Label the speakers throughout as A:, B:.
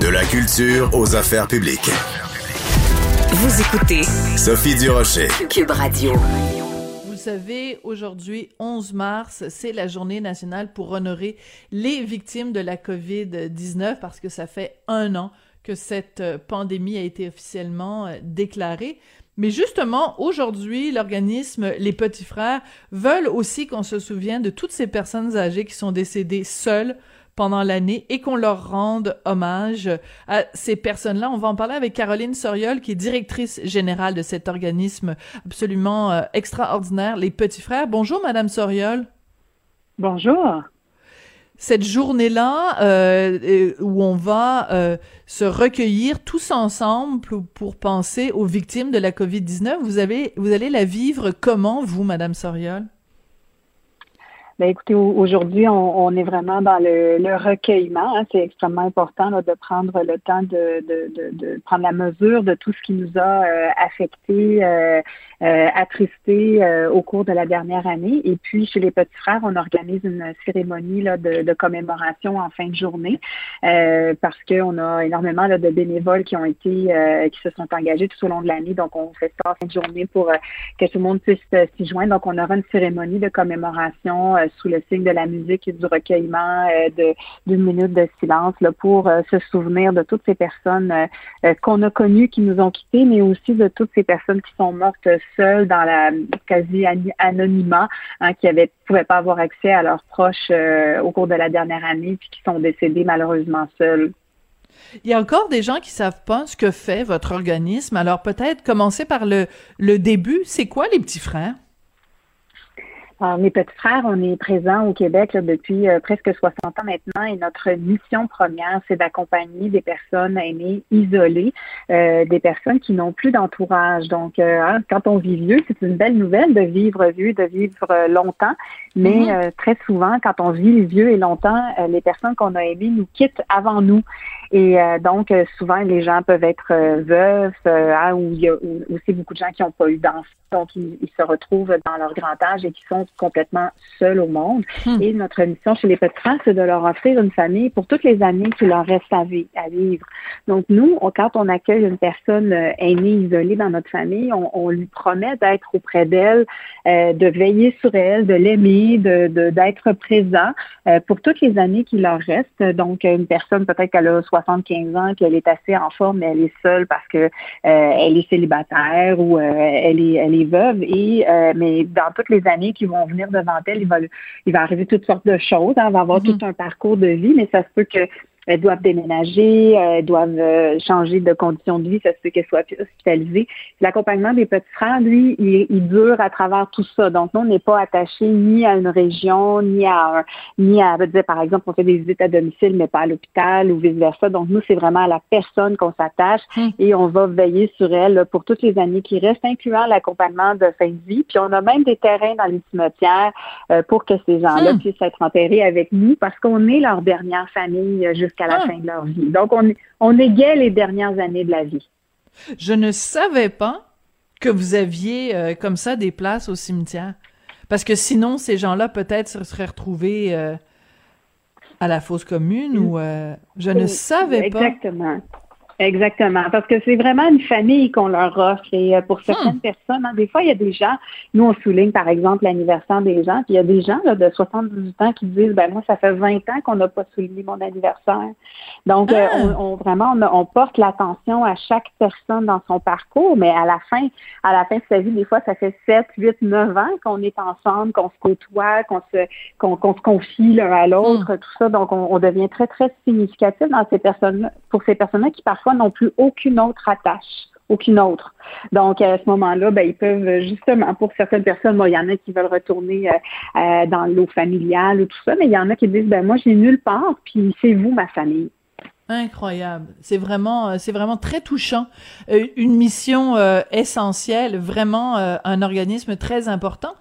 A: De la culture aux affaires publiques.
B: Vous écoutez
A: Sophie Durocher.
B: Cube Radio.
C: Vous savez, aujourd'hui, 11 mars, c'est la journée nationale pour honorer les victimes de la COVID-19 parce que ça fait un an que cette euh, pandémie a été officiellement euh, déclarée. Mais justement, aujourd'hui, l'organisme Les Petits Frères veulent aussi qu'on se souvienne de toutes ces personnes âgées qui sont décédées seules pendant l'année et qu'on leur rende hommage à ces personnes-là. On va en parler avec Caroline Soriol, qui est directrice générale de cet organisme absolument euh, extraordinaire, Les Petits Frères. Bonjour, Madame Soriol.
D: Bonjour
C: cette journée-là euh, où on va euh, se recueillir tous ensemble pour, penser aux victimes de la COVID-19. Vous avez, vous allez la vivre comment, vous, Madame Soriol?
D: Ben, écoutez, aujourd'hui, on, est vraiment dans le, recueillement. Hein. C'est extrêmement important de prendre le temps de, de, de, prendre la mesure de tout ce qui nous a euh, affectés, euh, euh, attristés euh, au cours de la dernière année. Et puis, chez les petits frères, on organise une cérémonie là, de, commémoration en fin de journée parce qu'on a énormément là, de bénévoles qui ont été, qui se sont engagés tout au long de l'année. Donc, on fait ça en fin de journée pour que tout le monde puisse s'y joindre. Donc, on aura une cérémonie de commémoration sous le signe de la musique et du recueillement, euh, d'une minute de silence là, pour euh, se souvenir de toutes ces personnes euh, qu'on a connues, qui nous ont quittés, mais aussi de toutes ces personnes qui sont mortes seules dans la quasi anonymat, hein, qui ne pouvaient pas avoir accès à leurs proches au cours de la dernière année, puis qui sont décédés malheureusement seuls.
C: Il y a encore des gens qui savent pas ce que fait votre organisme. Alors peut-être commencer par le, le début. C'est quoi les petits frères?
D: Alors, mes petits frères, on est présents au Québec depuis euh, presque 60 ans maintenant et notre mission première, c'est d'accompagner des personnes aînées isolées, euh, des personnes qui n'ont plus d'entourage. Donc, euh, hein, quand on vit vieux, c'est une belle nouvelle de vivre vieux, de vivre longtemps, mais mm-hmm. très souvent, quand on vit vieux et longtemps, les personnes qu'on a aimées nous quittent avant nous. Et donc, souvent, les gens peuvent être veufs, hein, ou il y a aussi beaucoup de gens qui n'ont pas eu d'enfants, donc ils, ils se retrouvent dans leur grand âge et qui sont complètement seuls au monde. Hmm. Et notre mission chez les petits frères, c'est de leur offrir une famille pour toutes les années qui leur restent à, vivre. Donc, nous, quand on accueille une personne euh, aînée, isolée dans notre famille, on, lui promet d'être auprès d'elle, euh, de veiller sur elle, de l'aimer, de, d'être présent euh, pour toutes les années qui leur restent. Donc, une personne, peut-être qu'elle a 75 ans, qu'elle est assez en forme, mais elle est seule parce que elle est célibataire ou elle est elle est veuve. Et mais dans toutes les années qui vont venir devant elle, il va, il va arriver toutes sortes de choses. Hein. elle va avoir mm-hmm. tout un parcours de vie, mais ça se peut que elles doivent déménager, euh, elles doivent euh, changer de conditions de vie, ça se peut qu'elles soient hospitalisées. L'accompagnement des petits frères, lui, il, dure à travers tout ça. Donc, nous, on n'est pas attaché ni à une région, ni à un, ni à, dire, par exemple, on fait des visites à domicile, mais pas à l'hôpital ou vice-versa. Donc, nous, c'est vraiment à la personne qu'on s'attache hum. et on va veiller sur elle pour toutes les années qui restent, incluant l'accompagnement de fin de vie. Puis, on a même des terrains dans les cimetières euh, pour que ces gens-là hum. puissent être enterrés avec nous parce qu'on est leur dernière famille jusqu'à la ah. fin de leur vie. Donc, on, on égale les dernières années de la vie.
C: Je ne savais pas que vous aviez euh, comme ça des places au cimetière. Parce que sinon, ces gens-là, peut-être, se seraient retrouvés euh, à la fosse commune ou... Euh, je ne savais
D: pas. Exactement. Exactement, parce que c'est vraiment une famille qu'on leur offre. Et euh, pour certaines hmm. personnes, hein, des fois, il y a des gens, nous on souligne par exemple l'anniversaire des gens, puis il y a des gens là, de 78 ans qui disent, ben moi, ça fait 20 ans qu'on n'a pas souligné mon anniversaire. Donc, euh, ah. on, vraiment, on, porte l'attention à chaque personne dans son parcours, mais à la fin, à la fin de sa vie, des fois, ça fait 7, 8, 9 ans qu'on est ensemble, qu'on se côtoie, qu'on se, qu'on, se confie l'un à l'autre, hmm. tout ça. Donc, on, on devient très, très significatif dans ces personnes pour ces personnes-là qui parfois n'ont plus aucune autre attache aucune autre. Donc, à ce moment-là, ben, ils peuvent justement, pour certaines personnes, moi, il y en a qui veulent retourner euh, euh, dans l'eau familiale ou tout ça, mais il y en a qui disent, ben moi, j'ai nulle part, puis c'est vous, ma famille.
C: Incroyable. C'est vraiment, euh, c'est vraiment très touchant. Euh, une mission euh, essentielle, vraiment un organisme très important.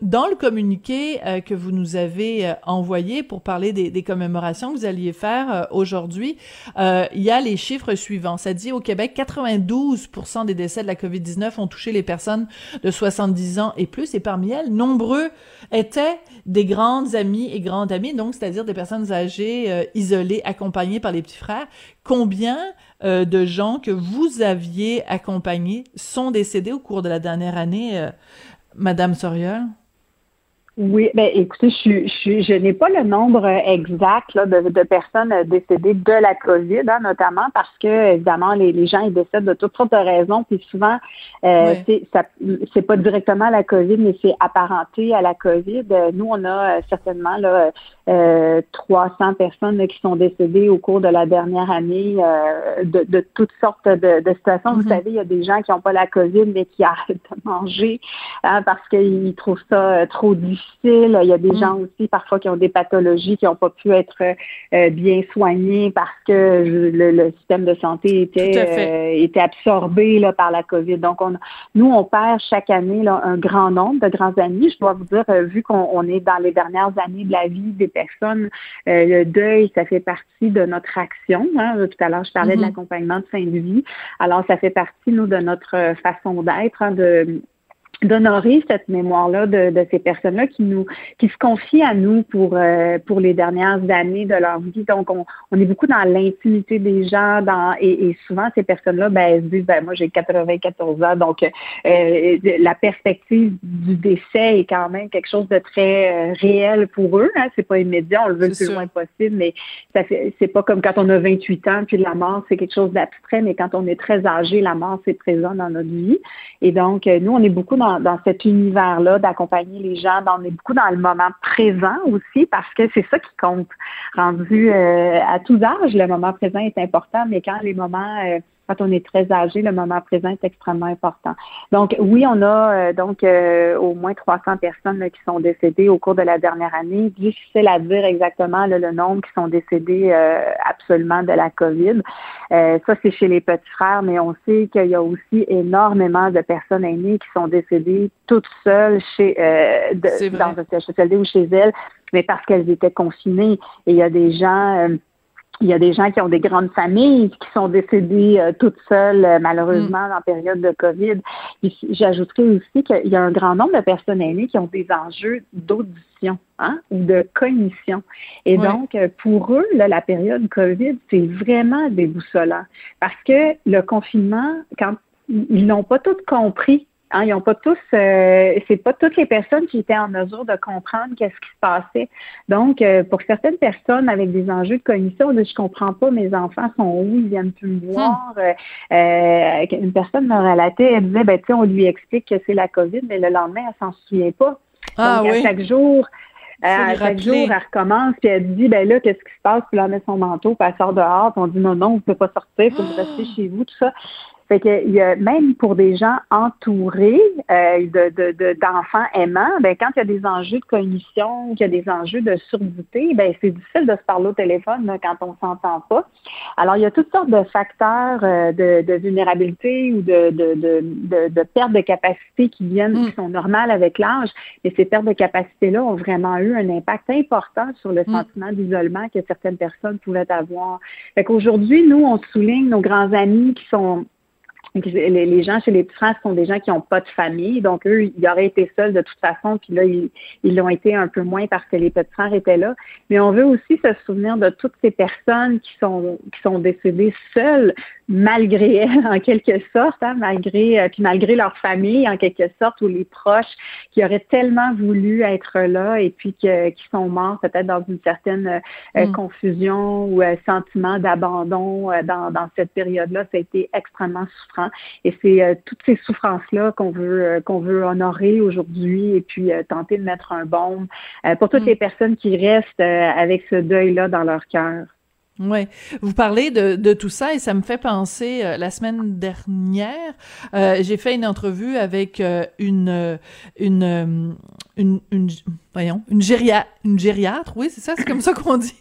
C: dans le communiqué que vous nous avez envoyé pour parler des, des, commémorations que vous alliez faire aujourd'hui, il y a les chiffres suivants. Ça dit au Québec, 92% des décès de la COVID-19 ont touché les personnes de 70 ans et plus, et parmi elles, nombreux étaient des grandes amies et grandes amies, donc c'est-à-dire des personnes âgées, isolées, accompagnées par les Combien de gens que vous aviez accompagnés sont décédés au cours de la dernière année, Madame Soriol?
D: Oui, ben écoutez, je, je, je n'ai pas le nombre exact là, de, de, personnes décédées de la COVID, hein, notamment parce que évidemment les, les, gens ils décèdent de toutes sortes de raisons, puis souvent euh, c'est ça c'est pas directement la COVID, mais c'est apparenté à la COVID. Nous, on a euh, certainement là euh, 300 personnes qui sont décédées au cours de la dernière année euh, de, de, toutes sortes de, de situations. Vous mm-hmm. savez, il y a des gens qui n'ont pas la COVID, mais qui arrêtent de manger hein, parce qu'ils trouvent ça euh, trop difficile il y a des mm. gens aussi parfois qui ont des pathologies qui n'ont pas pu être euh, bien soignées parce que le, système de santé était, euh, était absorbé là, par la COVID. Donc, on, nous, on perd chaque année là, un grand nombre de grands amis. Je dois vous dire, euh, vu qu'on est dans les dernières années de la vie des personnes, le deuil, ça fait partie de notre action. Hein. Tout à l'heure, je parlais de mm-hmm. l'accompagnement de fin de vie. Alors, ça fait partie, nous, de notre façon d'être, hein, de d'honorer cette mémoire-là de, de, ces personnes-là qui nous qui se confient à nous pour euh, pour les dernières années de leur vie. Donc on, on est beaucoup dans l'intimité des gens, dans et, et souvent ces personnes-là, ben elles se disent ben moi j'ai 94 ans, donc euh, la perspective du décès est quand même quelque chose de très euh, réel pour eux. Hein. C'est pas immédiat, on le veut le plus loin possible, mais ça fait c'est pas comme quand on a 28 ans puis la mort c'est quelque chose d'abstrait, mais quand on est très âgé, la mort c'est présent dans notre vie. Et donc nous on est beaucoup dans cet univers-là, d'accompagner les gens. on est beaucoup dans le moment présent aussi parce que c'est ça qui compte. Rendu euh, à tous âges, le moment présent est important, mais quand les moments euh, quand on est très âgé, le moment présent est extrêmement important. Donc oui, on a euh, donc euh, au moins 300 personnes qui sont décédées au cours de la dernière année. Difficile à dire exactement le nombre qui sont décédés euh, absolument de la COVID. ça, c'est chez les petits frères, mais on sait qu'il y a aussi énormément de personnes aînées qui sont décédées toutes seules chez de, dans un CHSLD ou chez elles, mais parce qu'elles étaient confinées. Et il y a des gens il y a des gens qui ont des grandes familles qui sont décédés euh, toutes seules, euh, malheureusement, mm. en période de COVID. J'ajouterais aussi qu'il y a un grand nombre de personnes aînées qui ont des enjeux d'audition hein, ou de cognition. Et donc, euh, pour eux, là, la période COVID, c'est vraiment déboussolant. Parce que le confinement, quand ils n'ont pas tout compris Hein, ils n'ont pas tous, euh, c'est pas toutes les personnes qui étaient en mesure de comprendre qu'est-ce qui se passait. Donc, euh, pour certaines personnes avec des enjeux de cognition, je comprends pas, mes enfants sont où, ils viennent plus me hmm. voir. Euh, une personne me relatait, elle disait, ben tu sais, on lui explique que c'est la COVID, mais le lendemain, elle s'en souvient pas.
C: Ah,
D: Donc,
C: oui.
D: à chaque jour, à chaque jour, elle recommence, puis elle dit, ben là, qu'est-ce qui se passe? Puis là, elle met son manteau, puis elle sort dehors, puis on dit, non, non, vous ne pouvez pas sortir, vous faut rester chez vous, tout ça. Fait que il y a, même pour des gens entourés euh, de, de, d'enfants aimants, ben quand il y a des enjeux de cognition, qu'il y a des enjeux de surdité, ben c'est difficile de se parler au téléphone là, quand on s'entend pas. Alors il y a toutes sortes de facteurs euh, de, de, vulnérabilité ou de, de, de, de, perte de capacité qui viennent, qui mm. sont normales avec l'âge, mais ces pertes de capacité-là ont vraiment eu un impact important sur le mm. sentiment d'isolement que certaines personnes pouvaient avoir. Fait qu'aujourd'hui, nous, on souligne nos grands amis qui sont les, gens chez les petits frères sont des gens qui n'ont pas de famille, donc eux, ils auraient été seuls de toute façon, puis là, ils l'ont été un peu moins parce que les petits frères étaient là. Mais on veut aussi se souvenir de toutes ces personnes qui sont qui sont décédées seules, malgré elles, en quelque sorte, hein, malgré euh, puis malgré leur famille, en quelque sorte, ou les proches qui auraient tellement voulu être là et puis que, qui sont morts peut-être dans une certaine euh, mm. confusion ou euh, sentiment d'abandon dans, dans cette période-là. Ça a été extrêmement souffrant et c'est euh, toutes ces souffrances-là qu'on veut euh, qu'on veut honorer aujourd'hui et puis euh, tenter de mettre un baume pour toutes mm. les personnes qui restent avec ce deuil-là dans leur cœur.
C: Oui, vous parlez de, de tout ça et ça me fait penser la semaine dernière, j'ai fait une entrevue avec une une une, une voyons une géria une gériatre, oui c'est ça, c'est comme ça qu'on dit?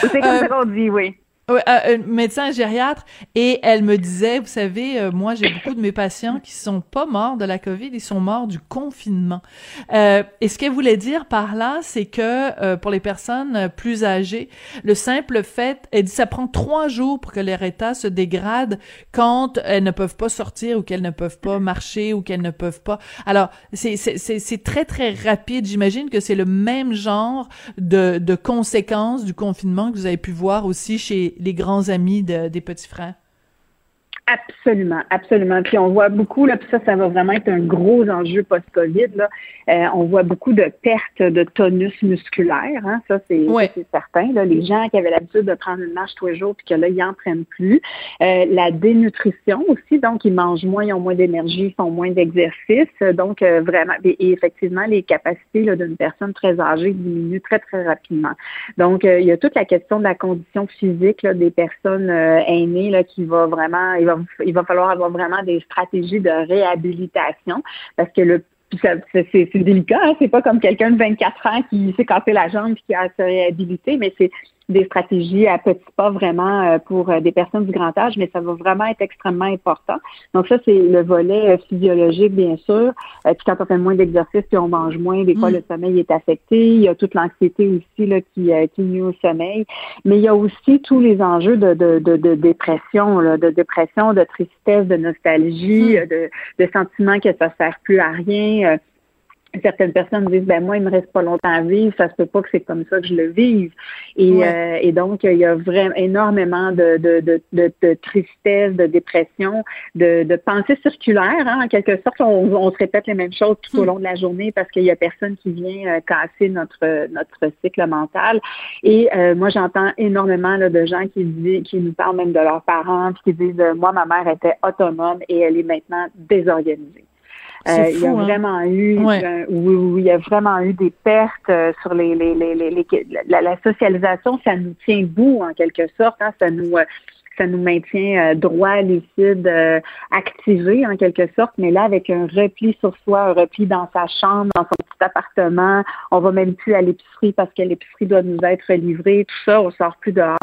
D: C'est comme ça qu'on dit, oui.
C: Oui, euh, un médecin gériatre et elle me disait, vous savez, euh, moi j'ai beaucoup de mes patients qui sont pas morts de la Covid, ils sont morts du confinement. Euh, et ce qu'elle voulait dire par là, c'est que euh, pour les personnes plus âgées, le simple fait, elle dit, ça prend trois jours pour que leur état se dégrade quand elles ne peuvent pas sortir ou qu'elles ne peuvent pas marcher ou qu'elles ne peuvent pas. Alors c'est c'est très très rapide. J'imagine que c'est le même genre de de conséquences du confinement que vous avez pu voir aussi chez les grands amis des petits frères.
D: Absolument, absolument. Puis on voit beaucoup, là, puis ça, ça va vraiment être un gros enjeu post-COVID. Là. Euh, on voit beaucoup de pertes de tonus musculaire, hein, ça c'est certain. Là. Les gens qui avaient l'habitude de prendre une marche tous les jours, puis que là, ils n'en prennent plus. Euh, la dénutrition aussi, donc ils mangent moins, ils ont moins d'énergie, ils font moins d'exercice. Donc euh, vraiment, et, effectivement, les capacités d'une personne très âgée diminuent très, très rapidement. Donc, il y a toute la question de la condition physique là, des personnes aînées là, qui va vraiment, il va il va falloir avoir vraiment des stratégies de réhabilitation parce que le c'est délicat, hein? c'est pas comme quelqu'un de 24 ans qui s'est cassé la jambe et qui a se réhabiliter, mais c'est des stratégies à petits pas vraiment euh, pour euh, des personnes du grand âge, mais ça va vraiment être extrêmement important. Donc ça, c'est le volet euh, physiologique, bien sûr. Puis quand on fait moins d'exercice, puis on mange moins, des fois, mm. le sommeil est affecté. Il y a toute l'anxiété aussi là, qui, qui nuit au sommeil. Mais il y a aussi tous les enjeux de, de, de, de dépression, là, de dépression, de tristesse, de nostalgie, mm. de, de sentiment que ça sert plus à rien certaines personnes disent ben moi il me reste pas longtemps à vivre ça se peut pas que c'est comme ça que je le vive. Et, euh, et donc il y a vraiment énormément de, de, de, de, tristesse de dépression de, de pensée circulaire hein, en quelque sorte. On, on, se répète les mêmes choses tout au hmm. long de la journée parce qu'il y a personne qui vient euh, casser notre notre cycle mental. Et euh, moi j'entends énormément là, de gens qui disent qui nous parlent même de leurs parents qui disent moi ma mère était autonome et elle est maintenant désorganisée euh, il y a hein? vraiment eu, euh, oui, il y a vraiment eu des pertes euh, sur les, les, les, les, la, la, socialisation, ça nous tient bout en quelque sorte, hein, ça nous ça nous maintient euh, droit, lucide, euh, activé en quelque sorte, mais là, avec un repli sur soi, un repli dans sa chambre, dans son petit appartement, on va même plus à l'épicerie parce que l'épicerie doit nous être livrée, tout ça, on sort plus dehors.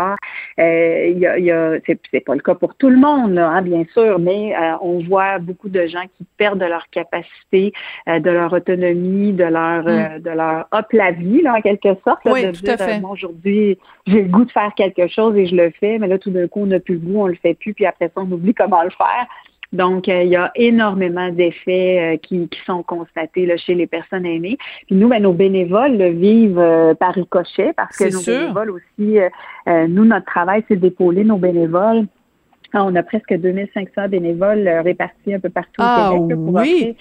D: Euh, y a, y a, c'est, pas le cas pour tout le monde, là, hein, bien sûr, mais euh, on voit beaucoup de gens qui perdent de leur capacité, de leur autonomie, de leur, mm. de leur hop la vie, là, en quelque sorte.
C: oui, tout à fait.
D: aujourd'hui, j'ai le goût de faire quelque chose et je le fais, mais là, tout d'un coup, on a plus le goût, on le fait plus, puis après ça, on oublie comment le faire. Donc, euh, il y a énormément d'effets euh, qui, sont constatés là, chez les personnes aînées. Puis nous, ben, nos bénévoles le vivent euh, par ricochet parce que nos bénévoles aussi, nous, notre travail, c'est d'épauler nos bénévoles. Ah, on a presque 2500 bénévoles répartis un peu partout au
C: ah Québec. oui.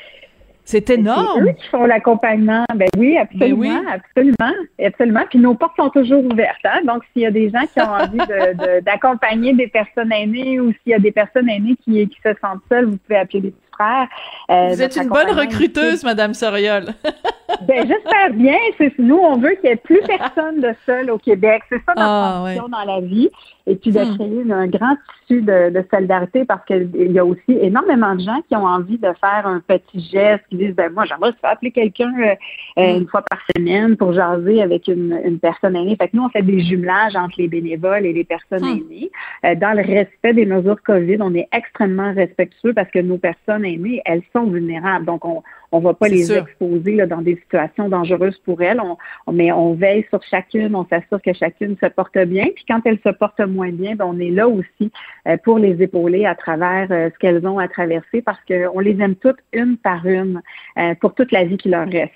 C: C'est énorme.
D: C'est eux qui font l'accompagnement. Ben oui, absolument, ben absolument, absolument. Puis nos portes sont toujours ouvertes. Hein? Donc, s'il y a des gens qui ont envie d'accompagner des personnes aînées ou s'il y a des personnes aînées qui, qui se sentent seules, vous pouvez appeler frères.
C: Euh, vous êtes une bonne recruteuse, Madame Soriol.
D: ben, j'espère bien. Nous, on veut qu'il n'y ait plus personne de seul au Québec. C'est ça notre ah, dans la vie et puis de hmm. créer un grand tissu de, de solidarité parce qu'il y a aussi énormément de gens qui ont envie de faire un petit geste, qui disent ben moi j'aimerais appeler quelqu'un euh, euh, hmm. une fois par semaine pour jaser avec une, une, personne aînée. Fait que nous on fait des jumelages entre les bénévoles et les personnes hmm. aînées euh, dans le respect des mesures Covid. On est extrêmement respectueux parce que nos personnes aînées elles sont vulnérables. Donc on on va pas les exposer là, dans des situations dangereuses pour elles. On, mais on veille sur chacune, on s'assure que chacune se porte bien. Puis quand elle se porte moins bien, ben, on est là aussi euh, pour les épauler à travers euh, ce qu'elles ont à traverser parce qu'on les aime toutes une par une euh, pour toute la vie qui leur reste.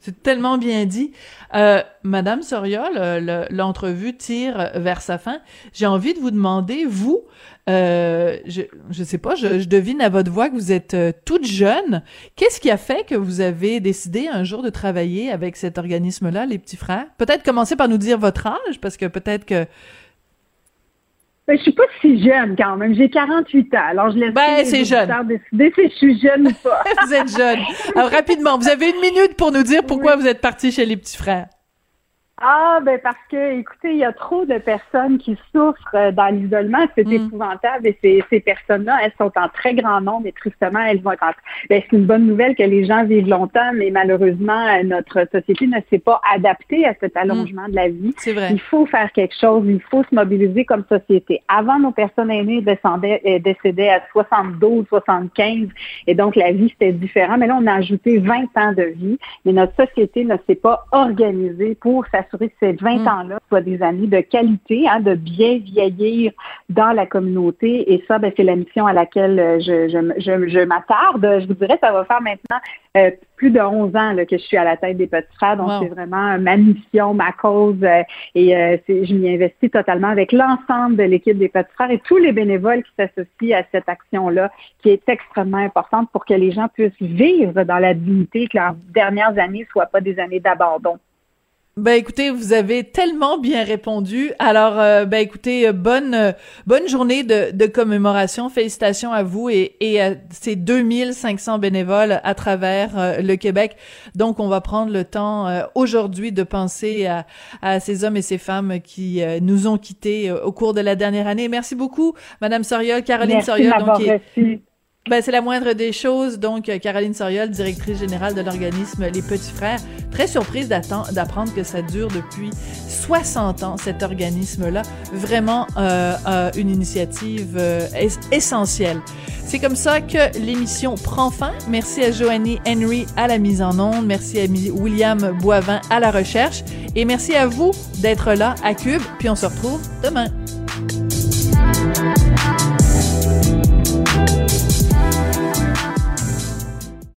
C: C'est tellement bien dit. Euh, Madame Soriol, l'entrevue tire vers sa fin. J'ai envie de vous demander, vous, euh, je je sais pas, je, devine à votre voix que vous êtes euh, toute jeune. Qu'est-ce qui a fait que vous avez décidé un jour de travailler avec cet organisme-là, les petits frères? Peut-être commencer par nous dire votre âge, parce que peut-être que
D: ben, je suis pas si jeune quand même. J'ai 48 ans. Alors, je laisse
C: ben, c'est jeune.
D: décider si je suis jeune ou pas.
C: vous êtes jeune. Alors, rapidement, vous avez une minute pour nous dire pourquoi vous êtes parti chez les petits frères.
D: Ah, ben parce que, écoutez, il y a trop de personnes qui souffrent euh, dans l'isolement. C'est mm. épouvantable. Et ces, ces personnes-là, elles sont en très grand nombre et tristement, elles vont être en... Ben, c'est une bonne nouvelle que les gens vivent longtemps, mais malheureusement, euh, notre société ne s'est pas adaptée à cet allongement de la vie.
C: C'est vrai.
D: Il faut faire quelque chose. Il faut se mobiliser comme société. Avant, nos personnes aînées descendaient, euh, décédaient à 72, 75. Et donc, la vie, c'était différent. Mais là, on a ajouté 20 ans de vie. Mais notre société ne s'est pas organisée pour s'assurer s'assurer que ces 20 mm. ans-là soient des années de qualité, hein, de bien vieillir dans la communauté. Et ça, ben, c'est la mission à laquelle euh, je, je, je, m'attarde. Je vous dirais, ça va faire maintenant euh, plus de 11 ans là, que je suis à la tête des Petits Frères. Donc, c'est vraiment ma mission, ma cause. Euh, et je m'y investis totalement avec l'ensemble de l'équipe des Petits Frères et tous les bénévoles qui s'associent à cette action-là, qui est extrêmement importante pour que les gens puissent vivre dans la dignité, que leurs dernières années soient pas des années d'abandon.
C: Ben écoutez, vous avez tellement bien répondu. Alors, euh, ben écoutez, euh, bonne euh, bonne journée de, de, commémoration. Félicitations à vous et, et à ces 2500 bénévoles à travers le Québec. Donc, on va prendre le temps aujourd'hui de penser à, à, ces hommes et ces femmes qui nous ont quittés au cours de la dernière année. Merci beaucoup, Madame Soriol, Caroline
D: Merci
C: Soriol.
D: Donc,
C: ben, c'est la moindre des choses. Donc, euh, Caroline Soriol, directrice générale de l'organisme Les Petits Frères, très surprise d'apprendre que ça dure depuis 60 ans, cet organisme-là. Vraiment euh, euh, une initiative euh, essentielle. C'est comme ça que l'émission prend fin. Merci à Joanny Henry à la mise en onde. Merci à William Boivin à la recherche. Et merci à vous d'être là à Cube. Puis on se retrouve demain.